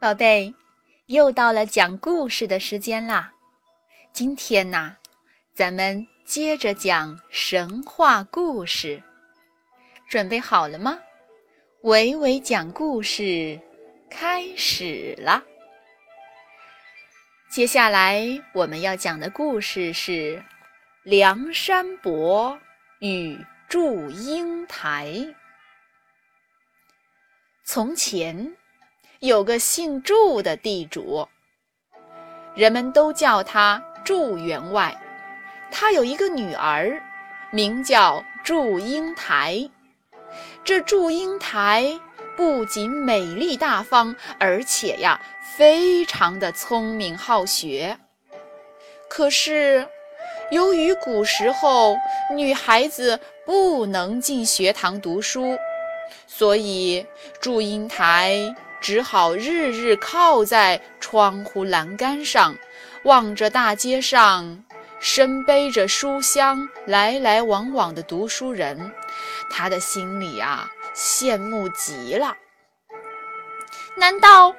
宝贝，又到了讲故事的时间啦！今天呢，咱们接着讲神话故事，准备好了吗？伟伟讲故事开始了。接下来我们要讲的故事是《梁山伯与祝英台》。从前。有个姓祝的地主，人们都叫他祝员外。他有一个女儿，名叫祝英台。这祝英台不仅美丽大方，而且呀，非常的聪明好学。可是，由于古时候女孩子不能进学堂读书，所以祝英台。只好日日靠在窗户栏杆上，望着大街上身背着书箱来来往往的读书人，他的心里啊羡慕极了。难道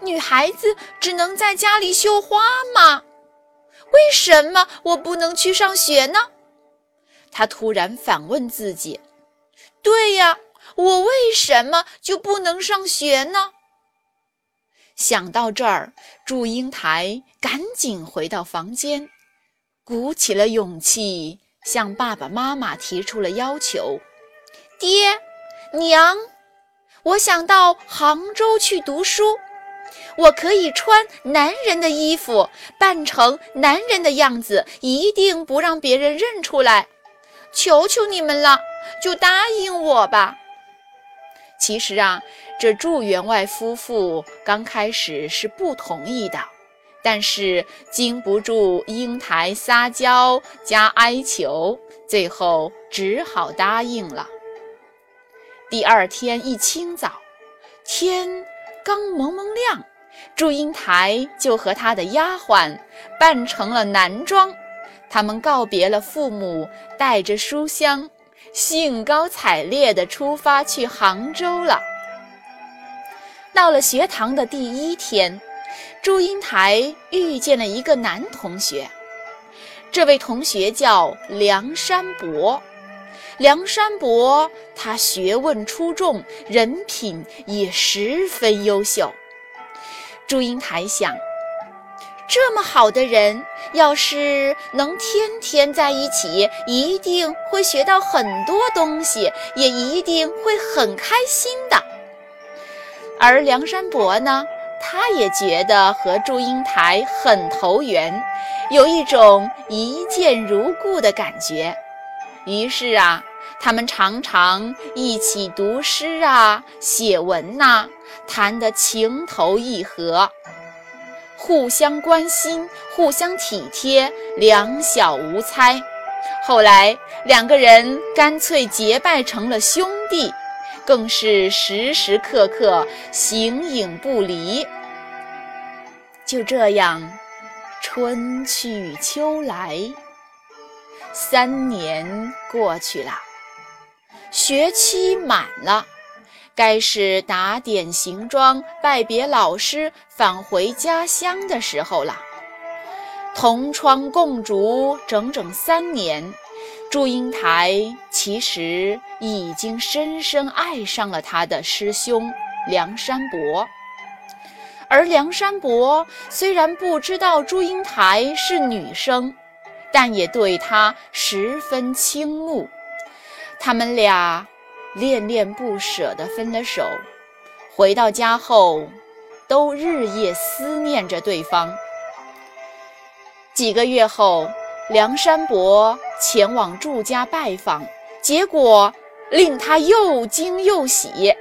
女孩子只能在家里绣花吗？为什么我不能去上学呢？他突然反问自己：“对呀。”我为什么就不能上学呢？想到这儿，祝英台赶紧回到房间，鼓起了勇气，向爸爸妈妈提出了要求：“爹娘，我想到杭州去读书，我可以穿男人的衣服，扮成男人的样子，一定不让别人认出来。求求你们了，就答应我吧。”其实啊，这祝员外夫妇刚开始是不同意的，但是经不住英台撒娇加哀求，最后只好答应了。第二天一清早，天刚蒙蒙亮，祝英台就和她的丫鬟扮成了男装，他们告别了父母，带着书香。兴高采烈地出发去杭州了。到了学堂的第一天，祝英台遇见了一个男同学。这位同学叫梁山伯。梁山伯他学问出众，人品也十分优秀。祝英台想。这么好的人，要是能天天在一起，一定会学到很多东西，也一定会很开心的。而梁山伯呢，他也觉得和祝英台很投缘，有一种一见如故的感觉。于是啊，他们常常一起读诗啊、写文呐，谈得情投意合。互相关心，互相体贴，两小无猜。后来两个人干脆结拜成了兄弟，更是时时刻刻形影不离。就这样，春去秋来，三年过去了，学期满了。该是打点行装、拜别老师、返回家乡的时候了。同窗共读整整三年，祝英台其实已经深深爱上了他的师兄梁山伯。而梁山伯虽然不知道祝英台是女生，但也对她十分倾慕。他们俩。恋恋不舍地分了手，回到家后，都日夜思念着对方。几个月后，梁山伯前往祝家拜访，结果令他又惊又喜。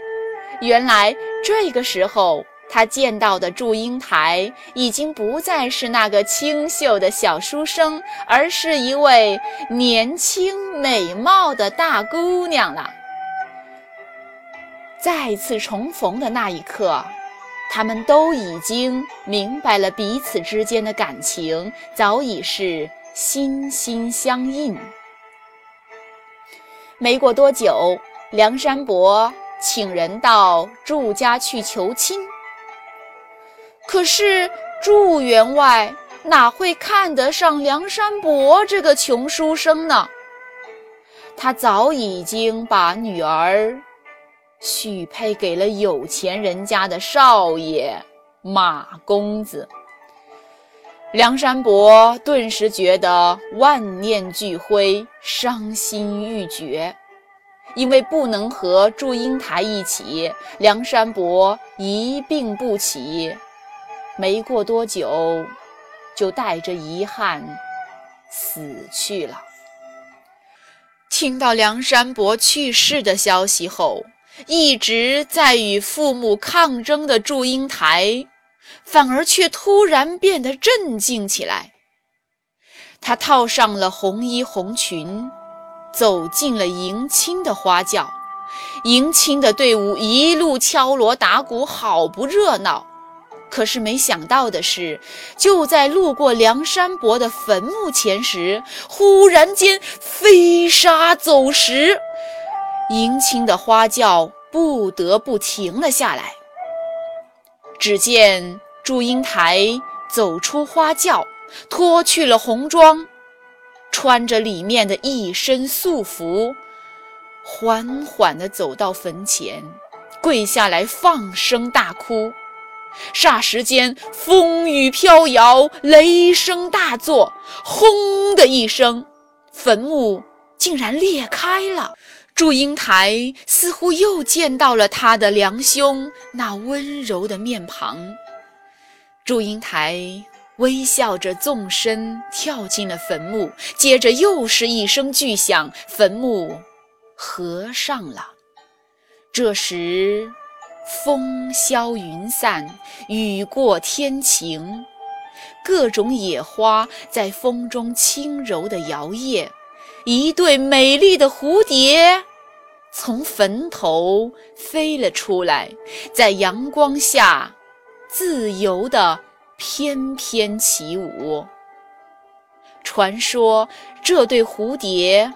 原来这个时候，他见到的祝英台已经不再是那个清秀的小书生，而是一位年轻美貌的大姑娘了。再次重逢的那一刻，他们都已经明白了彼此之间的感情早已是心心相印。没过多久，梁山伯请人到祝家去求亲。可是祝员外哪会看得上梁山伯这个穷书生呢？他早已经把女儿许配给了有钱人家的少爷马公子。梁山伯顿时觉得万念俱灰，伤心欲绝。因为不能和祝英台一起，梁山伯一病不起，没过多久，就带着遗憾死去了。听到梁山伯去世的消息后，一直在与父母抗争的祝英台，反而却突然变得镇静起来。她套上了红衣红裙。走进了迎亲的花轿，迎亲的队伍一路敲锣打鼓，好不热闹。可是没想到的是，就在路过梁山伯的坟墓前时，忽然间飞沙走石，迎亲的花轿不得不停了下来。只见祝英台走出花轿，脱去了红装。穿着里面的一身素服，缓缓地走到坟前，跪下来放声大哭。霎时间，风雨飘摇，雷声大作，轰的一声，坟墓竟然裂开了。祝英台似乎又见到了他的良兄那温柔的面庞。祝英台。微笑着纵身跳进了坟墓，接着又是一声巨响，坟墓合上了。这时，风消云散，雨过天晴，各种野花在风中轻柔地摇曳，一对美丽的蝴蝶从坟头飞了出来，在阳光下自由地。翩翩起舞。传说这对蝴蝶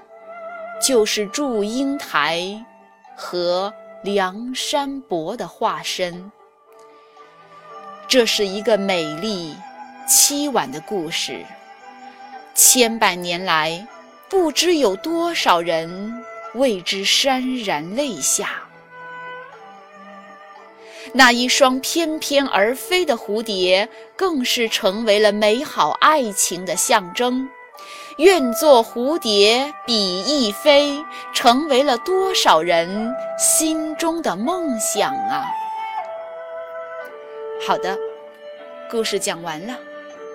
就是祝英台和梁山伯的化身。这是一个美丽凄婉的故事，千百年来，不知有多少人为之潸然泪下。那一双翩翩而飞的蝴蝶，更是成为了美好爱情的象征。愿做蝴蝶比翼飞，成为了多少人心中的梦想啊！好的，故事讲完了，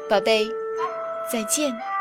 宝贝，再见。